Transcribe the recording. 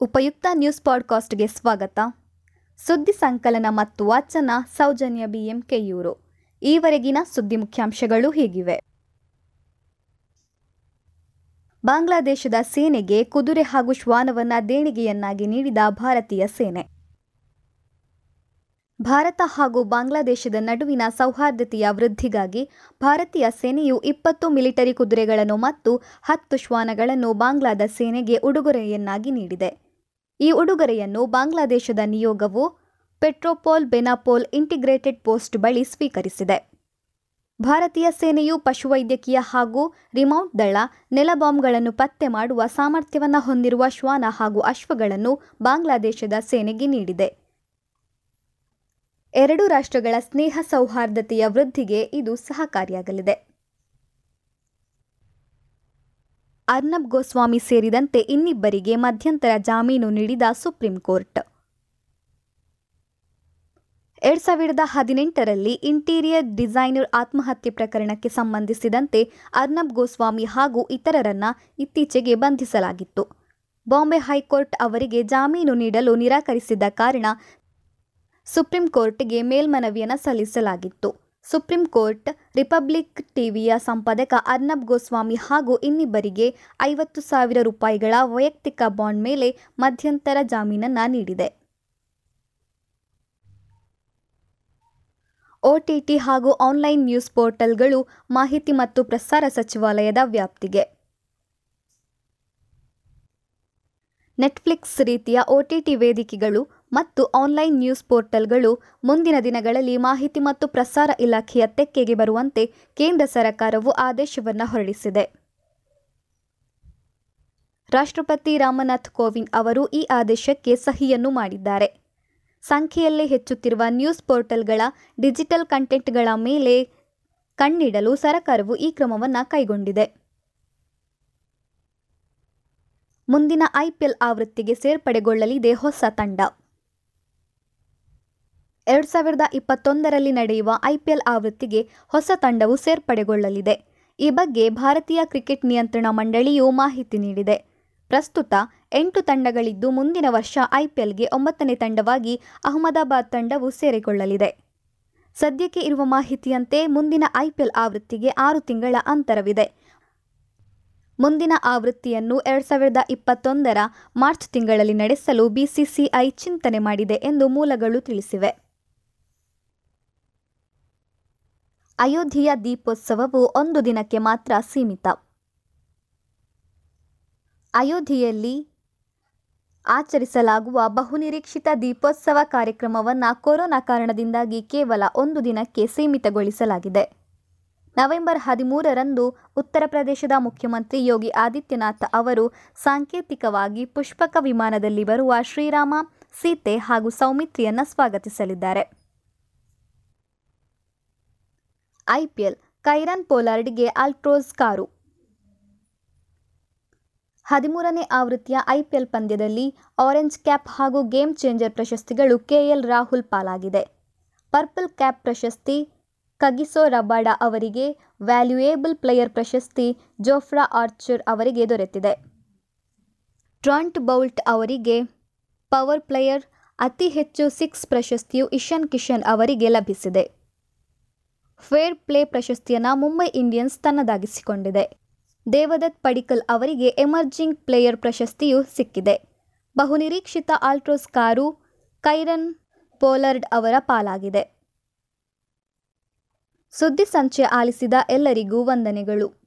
ಉಪಯುಕ್ತ ನ್ಯೂಸ್ ಪಾಡ್ಕಾಸ್ಟ್ಗೆ ಸ್ವಾಗತ. ಸುದ್ದಿ ಸಂಕಲನ ಮತ್ತು ವಾಚನ ಸೌಜನ್ಯ ಬಿಎಂಕೆಯೂರು. ಈವರೆಗಿನ ಸುದ್ದಿ ಮುಖ್ಯಾಂಶಗಳು ಹೀಗಿವೆ. ಬಾಂಗ್ಲಾದೇಶದ ಸೇನೆಗೆ ಕುದುರೆ ಹಾಗೂ ಶ್ವಾನವನ್ನ ದೇಣಿಗೆಯನ್ನಾಗಿ ನೀಡಿದ ಭಾರತೀಯ ಸೇನೆ. ಭಾರತ ಹಾಗೂ ಬಾಂಗ್ಲಾದೇಶದ ನಡುವಿನ ಸೌಹಾರ್ದತೆಯ ವೃದ್ಧಿಗಾಗಿ ಭಾರತೀಯ ಸೇನೆಯು ಇಪ್ಪತ್ತು ಮಿಲಿಟರಿ ಕುದುರೆಗಳನ್ನು ಮತ್ತು ಹತ್ತು ಶ್ವಾನಗಳನ್ನು ಬಾಂಗ್ಲಾದ ಸೇನೆಗೆ ಉಡುಗೊರೆಯನ್ನಾಗಿ ನೀಡಿದೆ. ಈ ಉಡುಗೊರೆಯನ್ನು ಬಾಂಗ್ಲಾದೇಶದ ನಿಯೋಗವು ಪೆಟ್ರೋಪೋಲ್ ಬೆನಾಪೋಲ್ ಇಂಟಿಗ್ರೇಟೆಡ್ ಪೋಸ್ಟ್ ಬಳಿ ಸ್ವೀಕರಿಸಿದೆ. ಭಾರತೀಯ ಸೇನೆಯು ಪಶುವೈದ್ಯಕೀಯ ಹಾಗೂ ರಿಮೌಂಟ್ ದಳ ನೆಲಬಾಂಬ್ಗಳನ್ನು ಪತ್ತೆ ಮಾಡುವ ಸಾಮರ್ಥ್ಯವನ್ನು ಹೊಂದಿರುವ ಶ್ವಾನ ಹಾಗೂ ಅಶ್ವಗಳನ್ನು ಬಾಂಗ್ಲಾದೇಶದ ಸೇನೆಗೆ ನೀಡಿದೆ. ಎರಡು ರಾಷ್ಟ್ರಗಳ ಸ್ನೇಹ ಸೌಹಾರ್ದತೆಯ ವೃದ್ಧಿಗೆ ಇದು ಸಹಕಾರಿಯಾಗಲಿದೆ. ಅರ್ನಬ್ ಗೋಸ್ವಾಮಿ ಸೇರಿದಂತೆ ಇನ್ನಿಬ್ಬರಿಗೆ ಮಧ್ಯಂತರ ಜಾಮೀನು ನೀಡಿದ ಸುಪ್ರೀಂ ಕೋರ್ಟ್ ಎರಡ್ ಸಾವಿರದ ಹದಿನೆಂಟರಲ್ಲಿ ಇಂಟೀರಿಯರ್ ಡಿಸೈನರ್ ಆತ್ಮಹತ್ಯೆ ಪ್ರಕರಣಕ್ಕೆ ಸಂಬಂಧಿಸಿದಂತೆ ಅರ್ನಬ್ ಗೋಸ್ವಾಮಿ ಹಾಗೂ ಇತರರನ್ನ ಇತ್ತೀಚೆಗೆ ಬಂಧಿಸಲಾಗಿತ್ತು. ಬಾಂಬೆ ಹೈಕೋರ್ಟ್ ಅವರಿಗೆ ಜಾಮೀನು ನೀಡಲು ನಿರಾಕರಿಸಿದ್ದ ಕಾರಣ ಸುಪ್ರೀಂ ಕೋರ್ಟ್ಗೆ ಮೇಲ್ಮನವಿಯನ್ನು ಸಲ್ಲಿಸಲಾಗಿತ್ತು. ಸುಪ್ರೀಂ ಕೋರ್ಟ್, ರಿಪಬ್ಲಿಕ್ ಟಿವಿಯ ಸಂಪಾದಕ ಅರ್ನಬ್ ಗೋಸ್ವಾಮಿ ಹಾಗೂ ಇನ್ನಿಬ್ಬರಿಗೆ ಐವತ್ತು ಸಾವಿರ ರೂಪಾಯಿಗಳ ವೈಯಕ್ತಿಕ ಬಾಂಡ್ ಮೇಲೆ ಮಧ್ಯಂತರ ಜಾಮೀನನ್ನು ನೀಡಿದೆ. ಒಟಿಟಿ ಹಾಗೂ ಆನ್ಲೈನ್ ನ್ಯೂಸ್ ಪೋರ್ಟಲ್ಗಳು ಮಾಹಿತಿ ಮತ್ತು ಪ್ರಸಾರ ಸಚಿವಾಲಯದ ವ್ಯಾಪ್ತಿಗೆ. ನೆಟ್ಫ್ಲಿಕ್ಸ್ ರೀತಿಯ ಒಟಿಟಿ ವೇದಿಕೆಗಳು ಮತ್ತು ಆನ್ಲೈನ್ ನ್ಯೂಸ್ ಪೋರ್ಟಲ್ಗಳು ಮುಂದಿನ ದಿನಗಳಲ್ಲಿ ಮಾಹಿತಿ ಮತ್ತು ಪ್ರಸಾರ ಇಲಾಖೆಯ ತೆಕ್ಕೆಗೆ ಬರುವಂತೆ ಕೇಂದ್ರ ಸರ್ಕಾರವು ಆದೇಶವನ್ನು ಹೊರಡಿಸಿದೆ. ರಾಷ್ಟ್ರಪತಿ ರಾಮನಾಥ್ ಕೋವಿಂದ್ ಅವರು ಈ ಆದೇಶಕ್ಕೆ ಸಹಿಯನ್ನು ಮಾಡಿದ್ದಾರೆ. ಸಂಖ್ಯೆಯಲ್ಲೇ ಹೆಚ್ಚುತ್ತಿರುವ ನ್ಯೂಸ್ ಪೋರ್ಟಲ್ಗಳ ಡಿಜಿಟಲ್ ಕಂಟೆಂಟ್ಗಳ ಮೇಲೆ ಕಣ್ಣಿಡಲು ಸರ್ಕಾರವು ಈ ಕ್ರಮವನ್ನು ಕೈಗೊಂಡಿದೆ. ಮುಂದಿನ ಐಪಿಎಲ್ ಆವೃತ್ತಿಗೆ ಸೇರ್ಪಡೆಗೊಳ್ಳಲಿದೆ ಹೊಸ ತಂಡ. ಎರಡು ಸಾವಿರದ ಇಪ್ಪತ್ತೊಂದರಲ್ಲಿ ನಡೆಯುವ ಐಪಿಎಲ್ ಆವೃತ್ತಿಗೆ ಹೊಸ ತಂಡವು ಸೇರ್ಪಡೆಗೊಳ್ಳಲಿದೆ. ಈ ಬಗ್ಗೆ ಭಾರತೀಯ ಕ್ರಿಕೆಟ್ ನಿಯಂತ್ರಣ ಮಂಡಳಿಯು ಮಾಹಿತಿ ನೀಡಿದೆ. ಪ್ರಸ್ತುತ ಎಂಟು ತಂಡಗಳಿದ್ದು ಮುಂದಿನ ವರ್ಷ ಐಪಿಎಲ್ಗೆ ಒಂಬತ್ತನೇ ತಂಡವಾಗಿ ಅಹಮದಾಬಾದ್ ತಂಡವು ಸೇರಿಕೊಳ್ಳಲಿದೆ. ಸದ್ಯಕ್ಕೆ ಇರುವ ಮಾಹಿತಿಯಂತೆ ಮುಂದಿನ ಐಪಿಎಲ್ ಆವೃತ್ತಿಗೆ ಆರು ತಿಂಗಳ ಅಂತರವಿದೆ. ಮುಂದಿನ ಆವೃತ್ತಿಯನ್ನು ಎರಡು ಸಾವಿರದ ಇಪ್ಪತ್ತೊಂದರ ಮಾರ್ಚ್ ತಿಂಗಳಲ್ಲಿ ನಡೆಸಲು ಬಿಸಿಸಿಐ ಚಿಂತನೆ ಮಾಡಿದೆ ಎಂದು ಮೂಲಗಳು ತಿಳಿಸಿವೆ. ಅಯೋಧ್ಯೆಯ ದೀಪೋತ್ಸವವು ಒಂದು ದಿನಕ್ಕೆ ಮಾತ್ರ ಸೀಮಿತ. ಅಯೋಧ್ಯೆಯಲ್ಲಿ ಆಚರಿಸಲಾಗುವ ಬಹುನಿರೀಕ್ಷಿತ ದೀಪೋತ್ಸವ ಕಾರ್ಯಕ್ರಮವನ್ನು ಕೊರೋನಾ ಕಾರಣದಿಂದಾಗಿ ಕೇವಲ ಒಂದು ದಿನಕ್ಕೆ ಸೀಮಿತಗೊಳಿಸಲಾಗಿದೆ. ನವೆಂಬರ್ ಹದಿಮೂರರಂದು ಉತ್ತರ ಪ್ರದೇಶದ ಮುಖ್ಯಮಂತ್ರಿ ಯೋಗಿ ಆದಿತ್ಯನಾಥ್ ಅವರು ಸಾಂಕೇತಿಕವಾಗಿ ಪುಷ್ಪಕ ವಿಮಾನದಲ್ಲಿ ಬರುವ ಶ್ರೀರಾಮ, ಸೀತೆ ಹಾಗೂ ಸೌಮಿತ್ರಿಯನ್ನು ಸ್ವಾಗತಿಸಲಿದ್ದಾರೆ. IPL Kieron ಪೋಲಾರ್ಡ್ಗೆ ಅಲ್ಟ್ರೋಸ್ car. ಹದಿಮೂರನೇ ಆವೃತ್ತಿಯ ಐಪಿಎಲ್ ಪಂದ್ಯದಲ್ಲಿ ಆರೆಂಜ್ ಕ್ಯಾಪ್ ಹಾಗೂ ಗೇಮ್ ಚೇಂಜರ್ ಪ್ರಶಸ್ತಿಗಳು ಕೆಎಲ್ ರಾಹುಲ್ ಪಾಲಾಗಿದೆ. ಪರ್ಪಲ್ ಕ್ಯಾಪ್ ಪ್ರಶಸ್ತಿ ಕಗಿಸೋ ರಬಾಡ ಅವರಿಗೆ, ವ್ಯಾಲ್ಯೂಯೇಬಲ್ ಪ್ಲೇಯರ್ ಪ್ರಶಸ್ತಿ ಜೋಫ್ರಾ ಆರ್ಚರ್ ಅವರಿಗೆ ದೊರೆತಿದೆ. ಟ್ರಾಂಟ್ ಬೌಲ್ಟ್ ಅವರಿಗೆ ಪವರ್ ಪ್ಲೇಯರ್, ಅತಿ ಹೆಚ್ಚು ಸಿಕ್ಸ್ ಪ್ರಶಸ್ತಿಯು ಇಶಾನ್ ಕಿಶನ್ ಅವರಿಗೆ ಲಭಿಸಿದೆ. ಫೇರ್ ಪ್ಲೇ ಪ್ರಶಸ್ತಿಯನ್ನು ಮುಂಬೈ ಇಂಡಿಯನ್ಸ್ ತನ್ನದಾಗಿಸಿಕೊಂಡಿದೆ. ದೇವದತ್ ಪಡಿಕಲ್ ಅವರಿಗೆ ಎಮರ್ಜಿಂಗ್ ಪ್ಲೇಯರ್ ಪ್ರಶಸ್ತಿಯು ಸಿಕ್ಕಿದೆ. ಬಹುನಿರೀಕ್ಷಿತ ಆಲ್ಟ್ರೋಸ್ ಕಾರು ಕೈರನ್ ಪೋಲರ್ಡ್ ಅವರ ಪಾಲಾಗಿದೆ. ಸುದ್ದಿ ಸಂಚೆ ಆಲಿಸಿದ ಎಲ್ಲರಿಗೂ ವಂದನೆಗಳು.